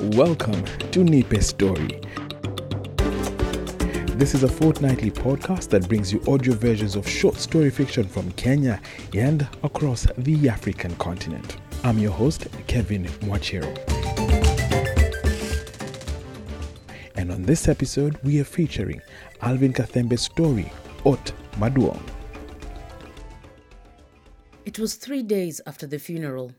Welcome to Nipe Story. This is a fortnightly podcast that brings you audio versions of short story fiction from Kenya and across the African continent. I'm your host, Kevin Mwachiro. And on this episode, we are featuring Alvin Kathembe's story, Ot Maduong. It was three days after the funeral.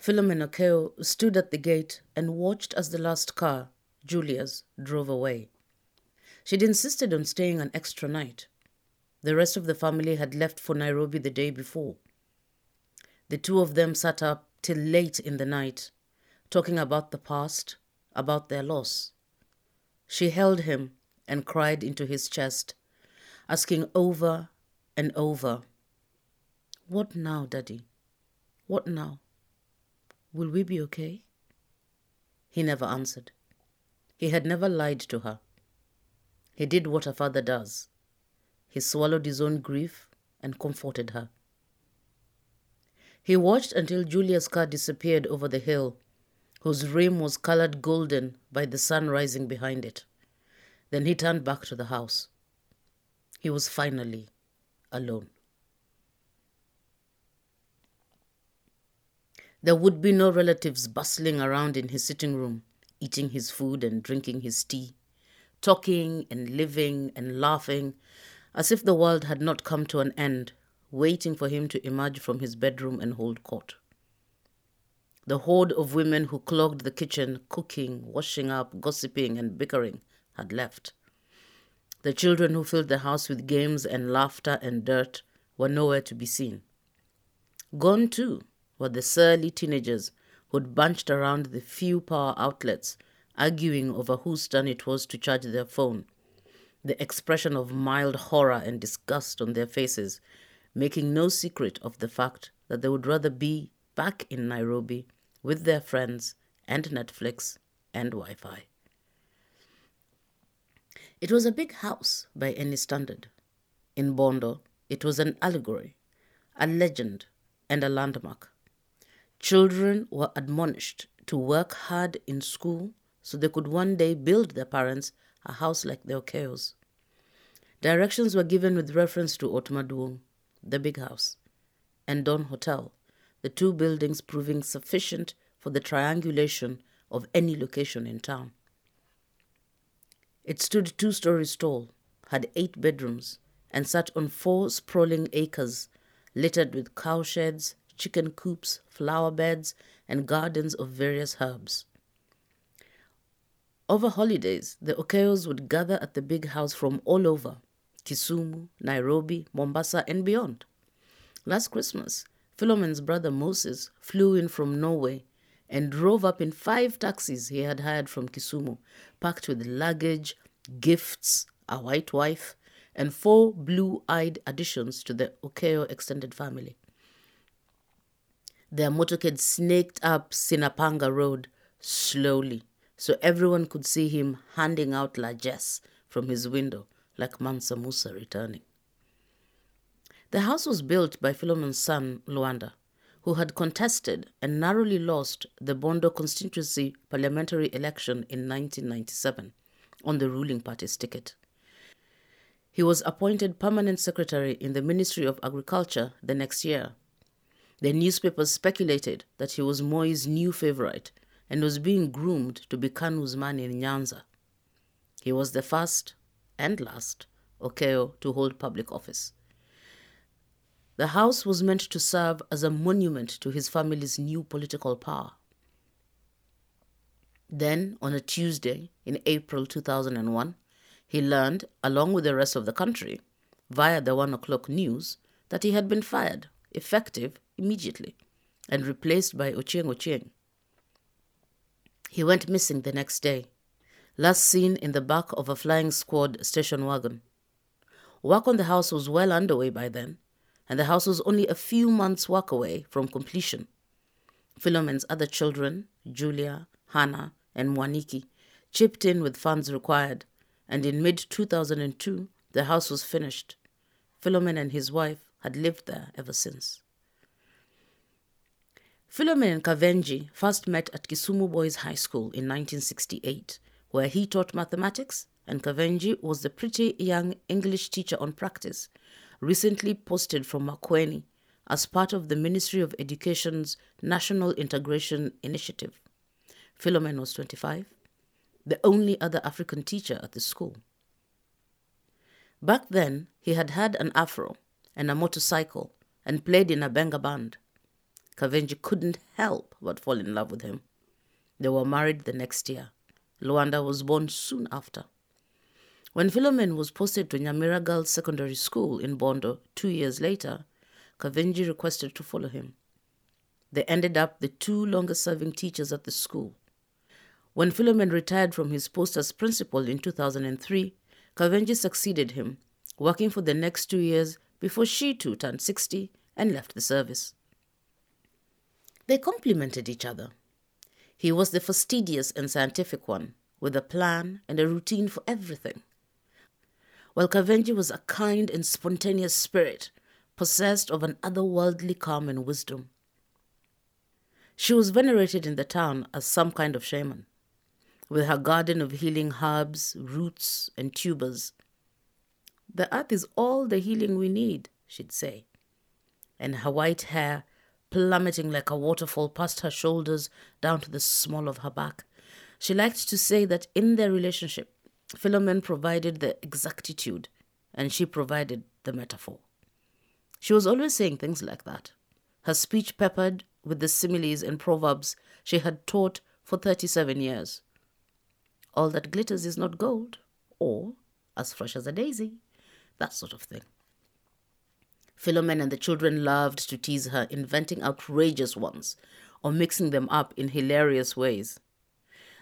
Philomena Okeyo stood at the gate and watched as the last car, Julia's, drove away. She'd insisted on staying an extra night. The rest of the family had left for Nairobi the day before. The two of them sat up till late in the night, talking about the past, about their loss. She held him and cried into his chest, asking over and over, What now, Daddy? What now? Will we be okay? He never answered. He had never lied to her. He did what a father does. He swallowed his own grief and comforted her. He watched until Julia's car disappeared over the hill, whose rim was colored golden by the sun rising behind it. Then he turned back to the house. He was finally alone. There would be no relatives bustling around in his sitting room, eating his food and drinking his tea, talking and living and laughing as if the world had not come to an end, waiting for him to emerge from his bedroom and hold court. The horde of women who clogged the kitchen, cooking, washing up, gossiping, and bickering, had left. The children who filled the house with games and laughter and dirt were nowhere to be seen. Gone, too, were the surly teenagers who'd bunched around the few power outlets, arguing over whose turn it was to charge their phone, the expression of mild horror and disgust on their faces, making no secret of the fact that they would rather be back in Nairobi with their friends and Netflix and Wi Fi. It was a big house by any standard. In Bondo, it was an allegory, a legend, and a landmark. Children were admonished to work hard in school so they could one day build their parents a house like their Okeyos. Directions were given with reference to Ot Maduong, the big house, and Don Hotel, the two buildings proving sufficient for the triangulation of any location in town. It stood two stories tall, had eight bedrooms, and sat on four sprawling acres littered with cowsheds, chicken coops, flower beds, and gardens of various herbs. Over holidays, the Okeyos would gather at the big house from all over Kisumu, Nairobi, Mombasa, and beyond. Last Christmas, Philomen's brother Moses flew in from Norway and drove up in five taxis he had hired from Kisumu, packed with luggage, gifts, a white wife, and four blue eyed additions to the Okeyo extended family. Their motorcade snaked up Sinapanga Road slowly, so everyone could see him handing out largesse from his window like Mansa Musa returning. The house was built by Philomen's son, Luanda, who had contested and narrowly lost the Bondo constituency parliamentary election in 1997 on the ruling party's ticket. He was appointed permanent secretary in the Ministry of Agriculture the next year. The newspapers speculated that he was Moi's new favorite and was being groomed to be Kanu's man in Nyanza. He was the first and last Okeyo to hold public office. The house was meant to serve as a monument to his family's new political power. Then, on a Tuesday in April 2001, he learned, along with the rest of the country, via the one o'clock news, that he had been fired, effective immediately, and replaced by Ochieng Ochieng. He went missing the next day, last seen in the back of a flying squad station wagon. Work on the house was well underway by then, and the house was only a few months' walk away from completion. Philomen's other children, Julia, Hannah, and Mwaniki, chipped in with funds required, and in mid 2002, the house was finished. Philomen and his wife had lived there ever since. Philomen and Kavenji first met at Kisumu Boys High School in 1968, where he taught mathematics and Kavenji was the pretty young English teacher on practice, recently posted from Makueni as part of the Ministry of Education's National Integration Initiative. Philomen was 25, the only other African teacher at the school. Back then, he had had an afro and a motorcycle and played in a benga band. Kavenji couldn't help but fall in love with him. They were married the next year. Luanda was born soon after. When Philomen was posted to Nyamira Girls Secondary School in Bondo two years later, Kavenji requested to follow him. They ended up the two longest serving teachers at the school. When Philomen retired from his post as principal in 2003, Kavenji succeeded him, working for the next two years before she too turned 60 and left the service. They complemented each other. He was the fastidious and scientific one, with a plan and a routine for everything. While Kavenji was a kind and spontaneous spirit, possessed of an otherworldly calm and wisdom. She was venerated in the town as some kind of shaman, with her garden of healing herbs, roots, and tubers. The earth is all the healing we need, she'd say, and her white hair plummeting like a waterfall past her shoulders down to the small of her back. She liked to say that in their relationship, Philomen provided the exactitude and she provided the metaphor. She was always saying things like that, her speech peppered with the similes and proverbs she had taught for 37 years. All that glitters is not gold, or as fresh as a daisy, that sort of thing. Philomen and the children loved to tease her, inventing outrageous ones or mixing them up in hilarious ways.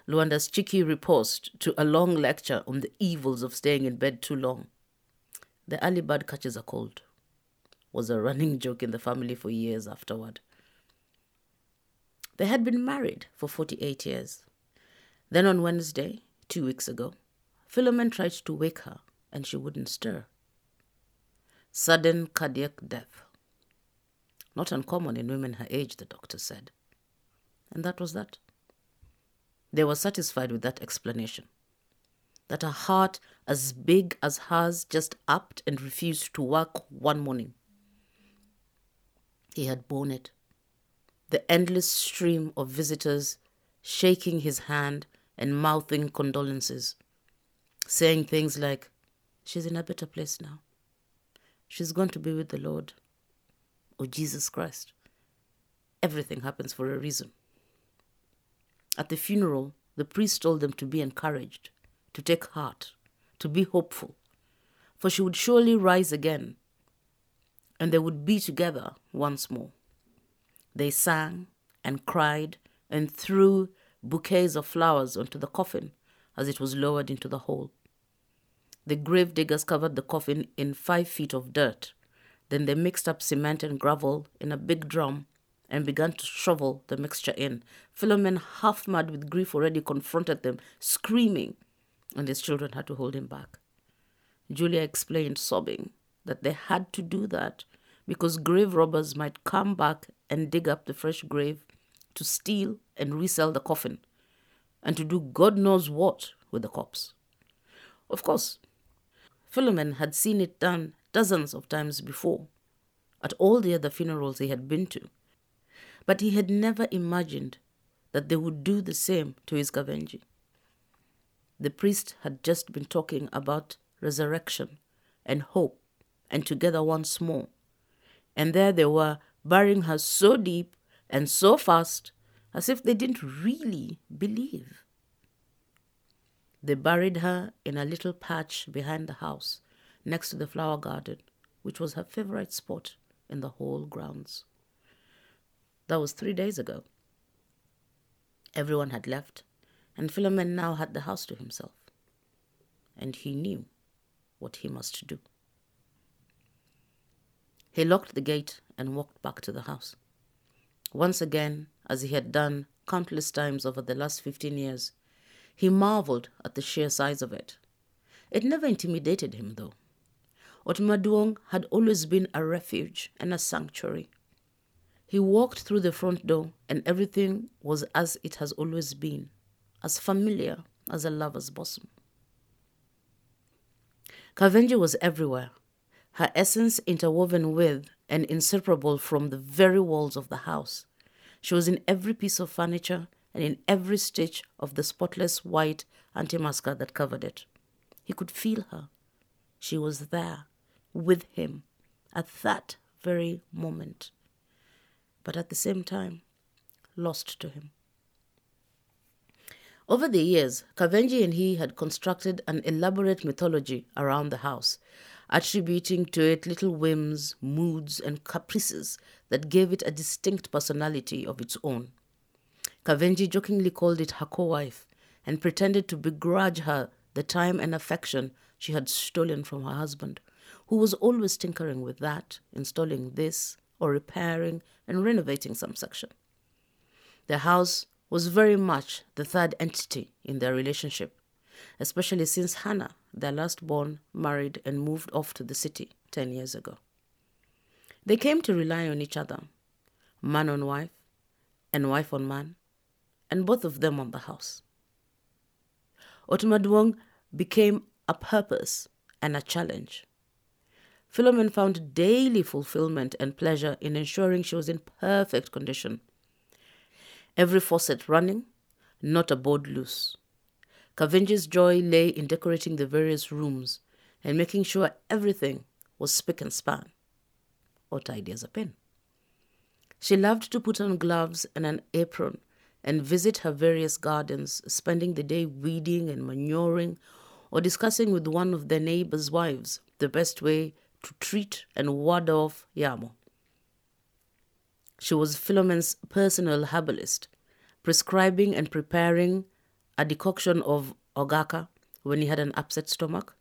Luanda's cheeky riposte to a long lecture on the evils of staying in bed too long. The early bird catches a cold was a running joke in the family for years afterward. They had been married for 48 years. Then on Wednesday, two weeks ago, Philomen tried to wake her and she wouldn't stir sudden cardiac death. Not uncommon in women her age, the doctor said. And that was that. They were satisfied with that explanation. That a heart as big as hers just upped and refused to work one morning. He had borne it. The endless stream of visitors shaking his hand and mouthing condolences, saying things like, She's in a better place now. She's going to be with the Lord or Jesus Christ. Everything happens for a reason. At the funeral, the priest told them to be encouraged, to take heart, to be hopeful, for she would surely rise again, and they would be together once more. They sang and cried and threw bouquets of flowers onto the coffin as it was lowered into the hole. The grave diggers covered the coffin in five feet of dirt. Then they mixed up cement and gravel in a big drum and began to shovel the mixture in. Philomen, half mad with grief, already confronted them, screaming, and his children had to hold him back. Julia explained, sobbing, that they had to do that because grave robbers might come back and dig up the fresh grave to steal and resell the coffin and to do God knows what with the corpse. Of course, Philomen had seen it done dozens of times before, at all the other funerals he had been to, but he had never imagined that they would do the same to his Kavenji. The priest had just been talking about resurrection and hope and together once more, and there they were burying her so deep and so fast as if they didn't really believe. They buried her in a little patch behind the house, next to the flower garden, which was her favorite spot in the whole grounds. That was three days ago. Everyone had left, and Philomen now had the house to himself. And he knew what he must do. He locked the gate and walked back to the house. Once again, as he had done countless times over the last 15 years, he marveled at the sheer size of it. It never intimidated him, though. Otmaduong had always been a refuge and a sanctuary. He walked through the front door, and everything was as it has always been, as familiar as a lover's bosom. Kavenji was everywhere, her essence interwoven with and inseparable from the very walls of the house. She was in every piece of furniture and in every stitch of the spotless white antimacassar that covered it. He could feel her. She was there, with him, at that very moment but at the same time, lost to him. Over the years, Kavenji and he had constructed an elaborate mythology around the house, attributing to it little whims, moods, and caprices that gave it a distinct personality of its own. Kavenji jokingly called it her co wife and pretended to begrudge her the time and affection she had stolen from her husband, who was always tinkering with that, installing this, or repairing and renovating some section. The house was very much the third entity in their relationship, especially since Hannah, their last born, married and moved off to the city 10 years ago. They came to rely on each other, man on wife, and wife on man, and both of them on the house. Otumaduong became a purpose and a challenge. Philomen found daily fulfillment and pleasure in ensuring she was in perfect condition. Every faucet running, not a board loose. Kavenji's joy lay in decorating the various rooms and making sure everything was spick and span, or tidy as a pin. She loved to put on gloves and an apron and visit her various gardens, spending the day weeding and manuring or discussing with one of their neighbors' wives the best way to treat and ward off Yamo. She was Philomen's personal herbalist, prescribing and preparing a decoction of ogaka when he had an upset stomach,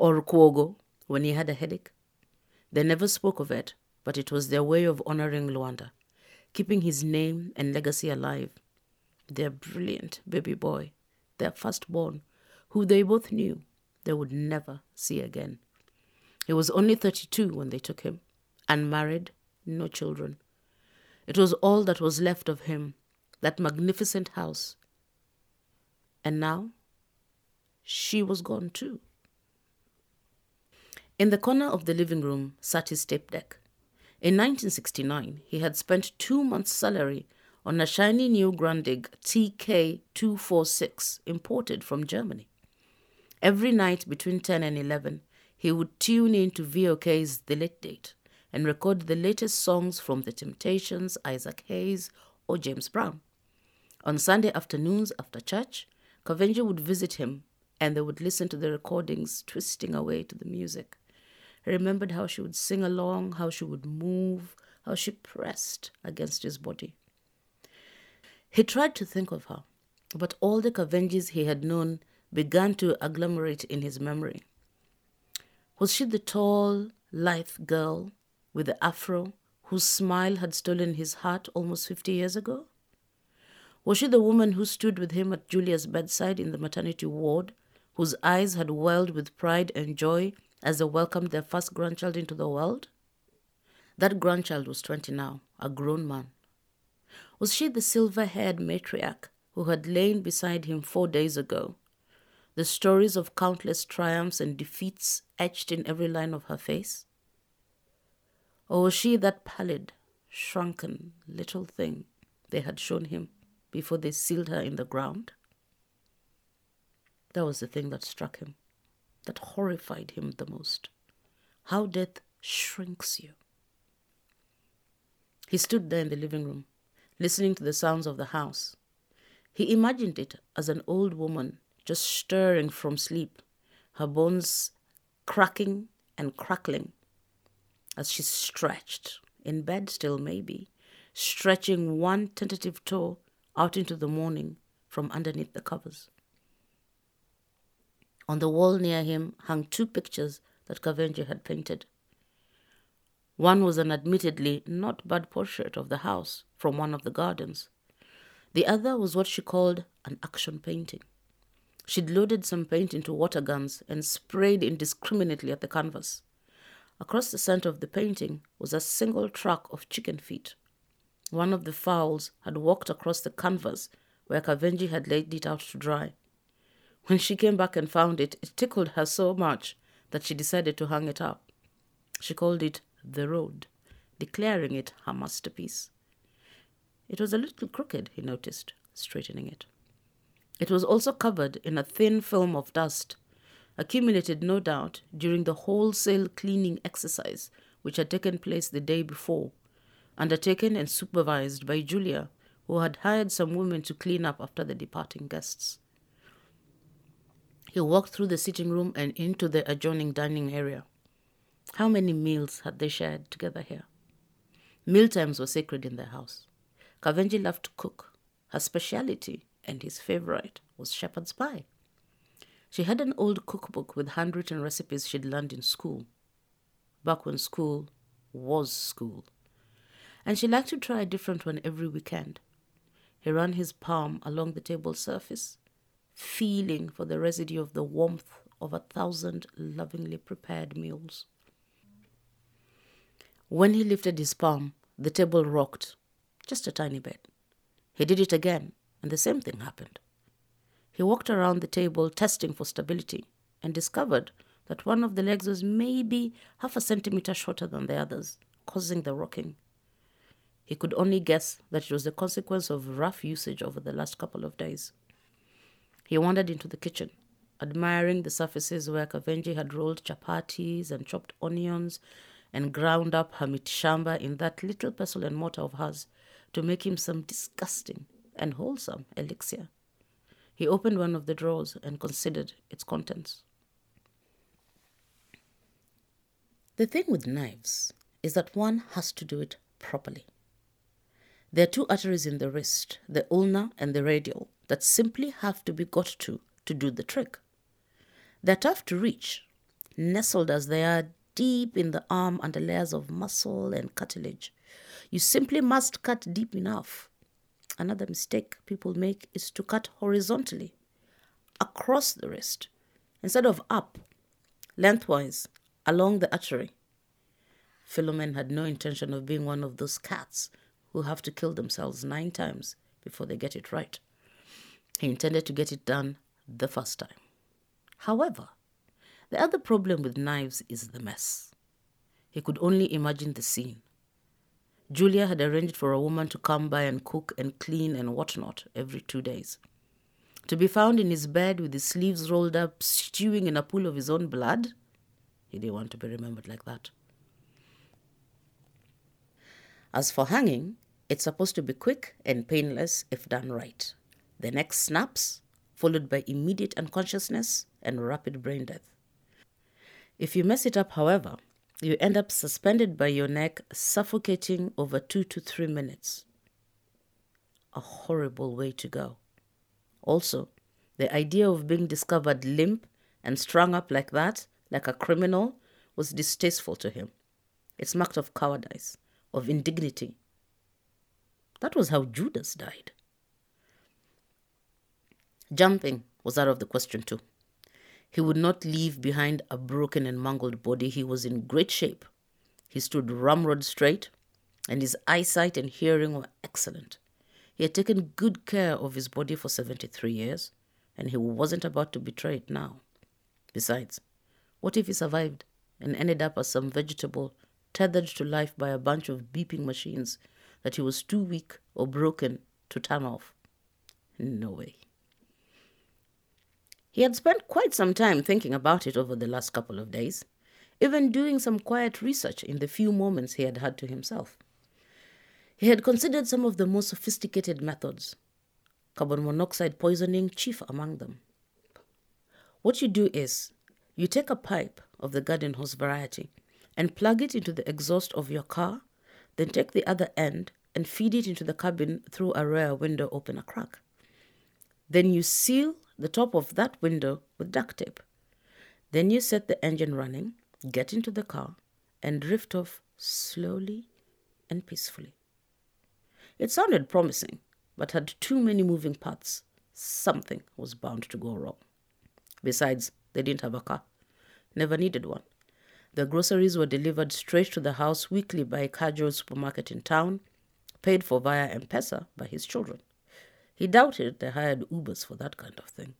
or kuogo when he had a headache. They never spoke of it, but it was their way of honoring Luanda, keeping his name and legacy alive. Their brilliant baby boy, their firstborn, who they both knew they would never see again. He was only 32 when they took him, unmarried, no children. It was all that was left of him, that magnificent house. And now, she was gone too. In the corner of the living room sat his tape deck. In 1969, he had spent two months' salary on a shiny new Grundig TK246 imported from Germany. Every night between 10 and 11, he would tune in to VOK's The Late Date and record the latest songs from The Temptations, Isaac Hayes, or James Brown. On Sunday afternoons after church, Kavenji would visit him and they would listen to the recordings, twisting away to the music. He remembered how she would sing along, how she would move, how she pressed against his body. He tried to think of her, but all the Kavenjis he had known began to agglomerate in his memory. Was she the tall, lithe girl with the afro whose smile had stolen his heart almost 50 years ago? Was she the woman who stood with him at Julia's bedside in the maternity ward, whose eyes had welled with pride and joy as they welcomed their first grandchild into the world? That grandchild was 20 now, a grown man. Was she the silver haired matriarch who had lain beside him four days ago, the stories of countless triumphs and defeats etched in every line of her face? Or was she that pallid, shrunken little thing they had shown him before they sealed her in the ground? That was the thing that struck him, that horrified him the most. How death shrinks you. He stood there in the living room, listening to the sounds of the house. He imagined it as an old woman just stirring from sleep, her bones cracking and crackling as she stretched, in bed still maybe, stretching one tentative toe out into the morning from underneath the covers. On the wall near him hung two pictures that Kavenji had painted. One was an admittedly not bad portrait of the house from one of the gardens. The other was what she called an action painting. She'd loaded some paint into water guns and sprayed indiscriminately at the canvas. Across the center of the painting was a single track of chicken feet. One of the fowls had walked across the canvas where Kavenji had laid it out to dry. When she came back and found it, it tickled her so much that she decided to hang it up. She called it The Road, declaring it her masterpiece. It was a little crooked, he noticed, straightening it. It was also covered in a thin film of dust, accumulated no doubt during the wholesale cleaning exercise which had taken place the day before, undertaken and supervised by Julia, who had hired some women to clean up after the departing guests. He walked through the sitting room and into the adjoining dining area. How many meals had they shared together here? Mealtimes were sacred in their house. Kavenji loved to cook. Her speciality and his favorite was shepherd's pie. She had an old cookbook with handwritten recipes she'd learned in school, back when school was school. And she liked to try a different one every weekend. He ran his palm along the table surface, feeling for the residue of the warmth of a thousand lovingly prepared meals. When he lifted his palm, the table rocked, just a tiny bit. He did it again, and the same thing happened. He walked around the table testing for stability and discovered that one of the legs was maybe half a centimeter shorter than the others, causing the rocking. He could only guess that it was the consequence of rough usage over the last couple of days. He wandered into the kitchen, admiring the surfaces where Kavenji had rolled chapatis and chopped onions and ground up her mitishamba in that little pestle and mortar of hers to make him some disgusting and wholesome elixir. He opened one of the drawers and considered its contents. The thing with knives is that one has to do it properly. There are two arteries in the wrist, the ulnar and the radial, that simply have to be got to to do the trick. They're tough to reach, nestled as they are deep in the arm under layers of muscle and cartilage. You simply must cut deep enough Another mistake people make is to cut horizontally across the wrist instead of up, lengthwise, along the artery. Philomen had no intention of being one of those cats who have to kill themselves nine times before they get it right. He intended to get it done the first time. However, the other problem with knives is the mess. He could only imagine the scene Julia had arranged for a woman to come by and cook and clean and whatnot every two days. To be found in his bed with his sleeves rolled up, stewing in a pool of his own blood? He didn't want to be remembered like that. As for hanging, it's supposed to be quick and painless if done right. The neck snaps, followed by immediate unconsciousness and rapid brain death. If you mess it up, however, you end up suspended by your neck, suffocating over two to three minutes. A horrible way to go. Also, the idea of being discovered limp and strung up like that, like a criminal, was distasteful to him. It smacked of cowardice, of indignity. That was how Judas died. Jumping was out of the question, too. He would not leave behind a broken and mangled body. He was in great shape. He stood ramrod straight, and his eyesight and hearing were excellent. He had taken good care of his body for 73 years, and he wasn't about to betray it now. Besides, what if he survived and ended up as some vegetable tethered to life by a bunch of beeping machines that he was too weak or broken to turn off? No way. He had spent quite some time thinking about it over the last couple of days, even doing some quiet research in the few moments he had had to himself. He had considered some of the most sophisticated methods, carbon monoxide poisoning chief among them. What you do is, you take a pipe of the garden hose variety and plug it into the exhaust of your car, then take the other end and feed it into the cabin through a rear window open a crack. Then you seal the top of that window with duct tape. Then you set the engine running, get into the car, and drift off slowly and peacefully. It sounded promising, but had too many moving parts. Something was bound to go wrong. Besides, they didn't have a car, never needed one. The groceries were delivered straight to the house weekly by a casual supermarket in town, paid for via M-Pesa by his children. He doubted they hired Ubers for that kind of thing.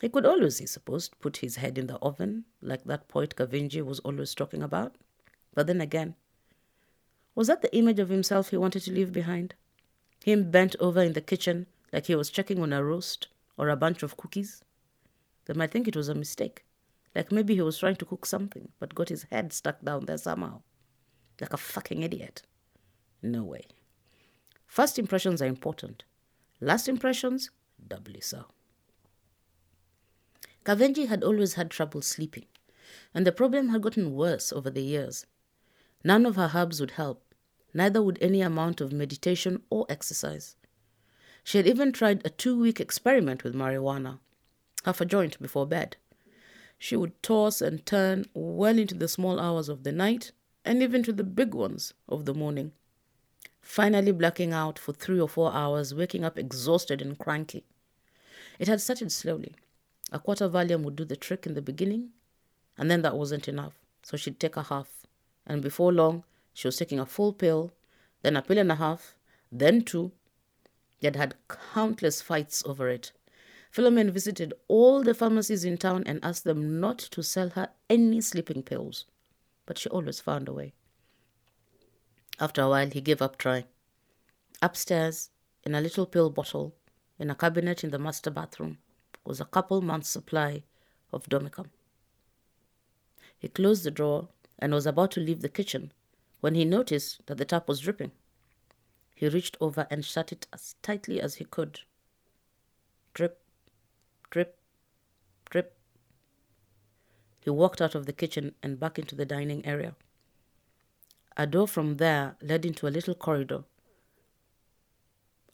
He could always, he supposed, put his head in the oven, like that poet Kavenji was always talking about. But then again, was that the image of himself he wanted to leave behind? Him bent over in the kitchen like he was checking on a roast or a bunch of cookies? They might think it was a mistake. Like maybe he was trying to cook something, but got his head stuck down there somehow. Like a fucking idiot. No way. First impressions are important. Last impressions, doubly so. Kavenji had always had trouble sleeping, and the problem had gotten worse over the years. None of her herbs would help, neither would any amount of meditation or exercise. She had even tried a two week experiment with marijuana, half a joint before bed. She would toss and turn well into the small hours of the night and even to the big ones of the morning, finally blacking out for three or four hours, waking up exhausted and cranky. It had started slowly. A quarter Valium would do the trick in the beginning, and then that wasn't enough, so she'd take a half. And before long, she was taking a full pill, then a pill and a half, then two. They'd had countless fights over it. Philomen visited all the pharmacies in town and asked them not to sell her any sleeping pills, but she always found a way. After a while, he gave up trying. Upstairs, in a little pill bottle, in a cabinet in the master bathroom, was a couple months' supply of Dormicum. He closed the drawer and was about to leave the kitchen when he noticed that the tap was dripping. He reached over and shut it as tightly as he could. Drip, drip, drip. He walked out of the kitchen and back into the dining area. A door from there led into a little corridor,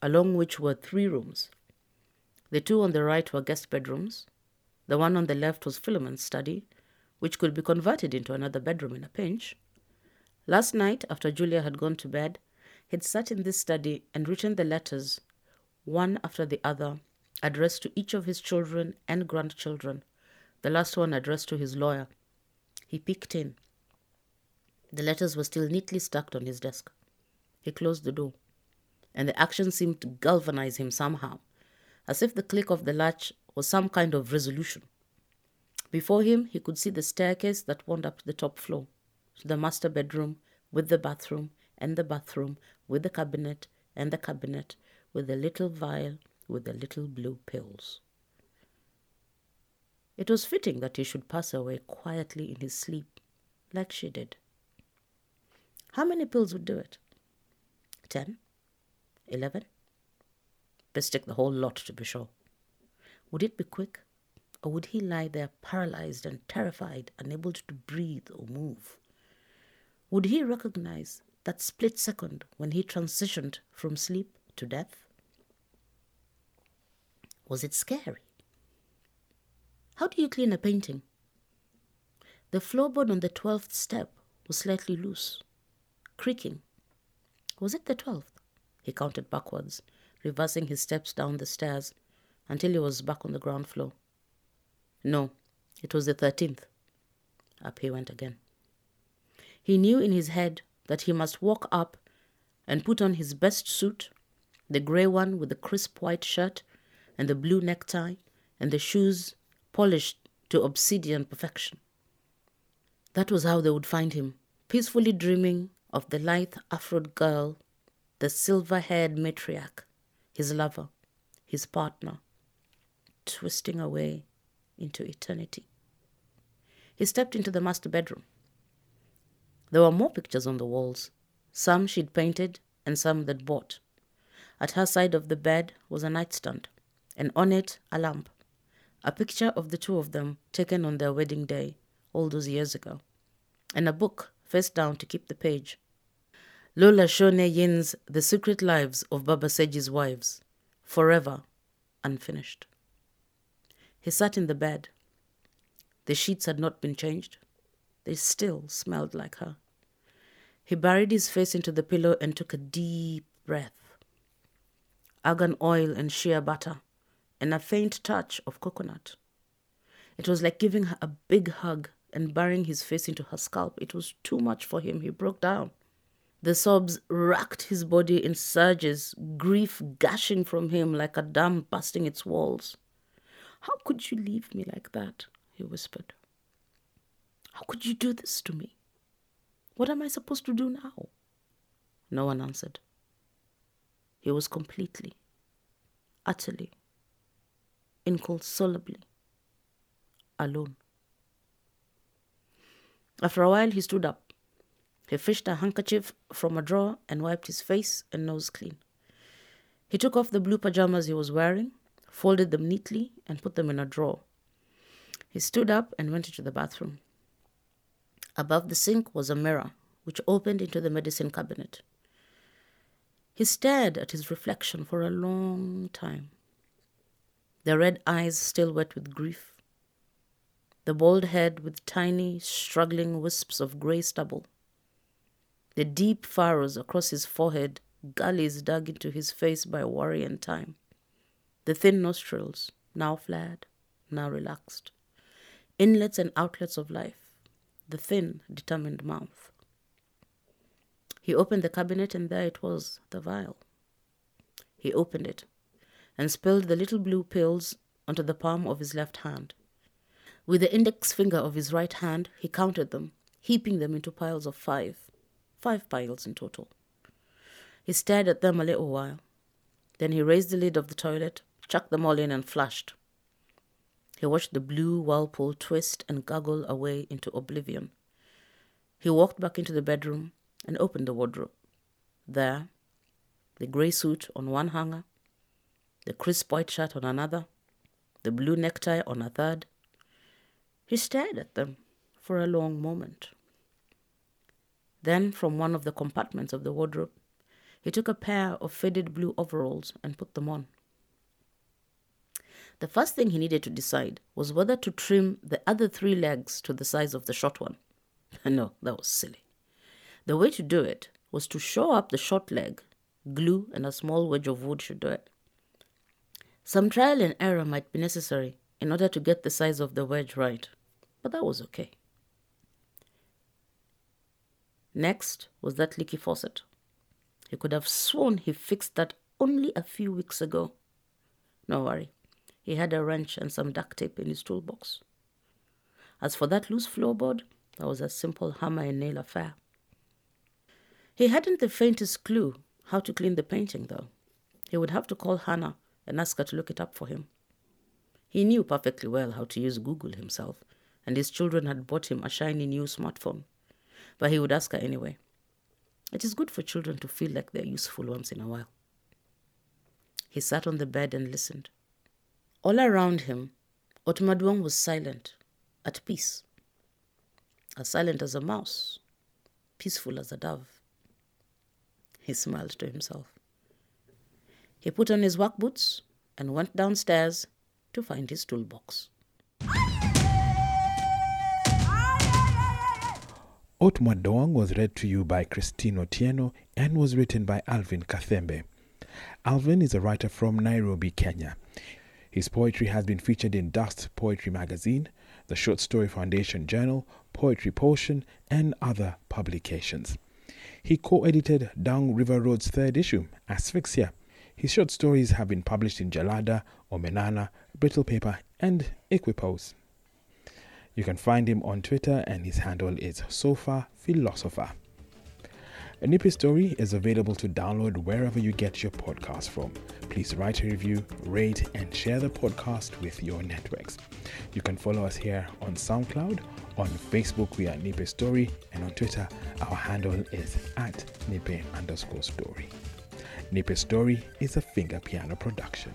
along which were three rooms. The two on the right were guest bedrooms. The one on the left was Philomen's study, which could be converted into another bedroom in a pinch. Last night, after Julia had gone to bed, he'd sat in this study and written the letters, one after the other, addressed to each of his children and grandchildren, the last one addressed to his lawyer. He peeked in. The letters were still neatly stacked on his desk. He closed the door, and the action seemed to galvanize him somehow as if the click of the latch was some kind of resolution. Before him, he could see the staircase that wound up to the top floor, to the master bedroom, with the bathroom, and the bathroom, with the cabinet, and the cabinet, with the little vial with the little blue pills. It was fitting that he should pass away quietly in his sleep, like she did. How many pills would do it? Ten? Eleven? Best take the whole lot to be sure. Would it be quick, or would he lie there paralyzed and terrified, unable to breathe or move? Would he recognize that split second when he transitioned from sleep to death? Was it scary? How do you clean a painting? The floorboard on the twelfth step was slightly loose, creaking. Was it the twelfth? He counted backwards reversing his steps down the stairs until he was back on the ground floor. No, it was the 13th. Up he went again. He knew in his head that he must walk up and put on his best suit, the grey one with the crisp white shirt and the blue necktie and the shoes polished to obsidian perfection. That was how they would find him, peacefully dreaming of the lithe afroed girl, the silver haired matriarch, his lover, his partner, twisting away into eternity. He stepped into the master bedroom. There were more pictures on the walls, some she'd painted and some they'd bought. At her side of the bed was a nightstand, and on it a lamp, a picture of the two of them taken on their wedding day all those years ago, and a book face down to keep the page. Lola Shoneyin's The Secret Lives of Baba Segi's Wives, forever unfinished. He sat in the bed. The sheets had not been changed. They still smelled like her. He buried his face into the pillow and took a deep breath. Argan oil and shea butter, and a faint touch of coconut. It was like giving her a big hug and burying his face into her scalp. It was too much for him. He broke down. The sobs racked his body in surges, grief gushing from him like a dam busting its walls. How could you leave me like that? he whispered. How could you do this to me? What am I supposed to do now? No one answered. He was completely, utterly, inconsolably alone. After a while, he stood up. He fished a handkerchief from a drawer and wiped his face and nose clean. He took off the blue pajamas he was wearing, folded them neatly, and put them in a drawer. He stood up and went into the bathroom. Above the sink was a mirror, which opened into the medicine cabinet. He stared at his reflection for a long time, the red eyes still wet with grief, the bald head with tiny, struggling wisps of grey stubble, the deep furrows across his forehead, gullies dug into his face by worry and time, the thin nostrils, now flared, now relaxed, inlets and outlets of life the thin, determined mouth. He opened the cabinet, and there it was, the vial. He opened it and spilled the little blue pills onto the palm of his left hand. With the index finger of his right hand, he counted them, heaping them into piles of five. Five piles in total. He stared at them a little while. Then he raised the lid of the toilet, chucked them all in, and flushed. He watched the blue whirlpool twist and gurgle away into oblivion. He walked back into the bedroom and opened the wardrobe. There, the grey suit on one hanger, the crisp white shirt on another, the blue necktie on a third. He stared at them for a long moment. Then, from one of the compartments of the wardrobe, he took a pair of faded blue overalls and put them on. The first thing he needed to decide was whether to trim the other three legs to the size of the short one. no, that was silly. The way to do it was to show up the short leg, glue, and a small wedge of wood should do it. Some trial and error might be necessary in order to get the size of the wedge right, but that was okay. Next was that leaky faucet. He could have sworn he fixed that only a few weeks ago. No worry, he had a wrench and some duct tape in his toolbox. As for that loose floorboard, that was a simple hammer and nail affair. He hadn't the faintest clue how to clean the painting, though. He would have to call Hannah and ask her to look it up for him. He knew perfectly well how to use Google himself, and his children had bought him a shiny new smartphone. But he would ask her anyway. It is good for children to feel like they're useful once in a while. He sat on the bed and listened. All around him, Otmaduong was silent, at peace, as silent as a mouse, peaceful as a dove. He smiled to himself. He put on his work boots and went downstairs to find his toolbox. Otmaduong was read to you by Christine Otieno and was written by Alvin Kathembe. Alvin is a writer from Nairobi, Kenya. His poetry has been featured in Dust Poetry Magazine, the Short Story Foundation Journal, Poetry Potion, and other publications. He co edited Down River Road's third issue, Asphyxia. His short stories have been published in Jalada, Omenana, Brittle Paper, and Equipose. You can find him on Twitter, and his handle is Sofa Philosopher. A Nipe Story is available to download wherever you get your podcast from. Please write a review, rate, and share the podcast with your networks. You can follow us here on SoundCloud. On Facebook, we are Nipe Story, and on Twitter, our handle is at Nipe underscore story. Nipe Story is a finger piano production.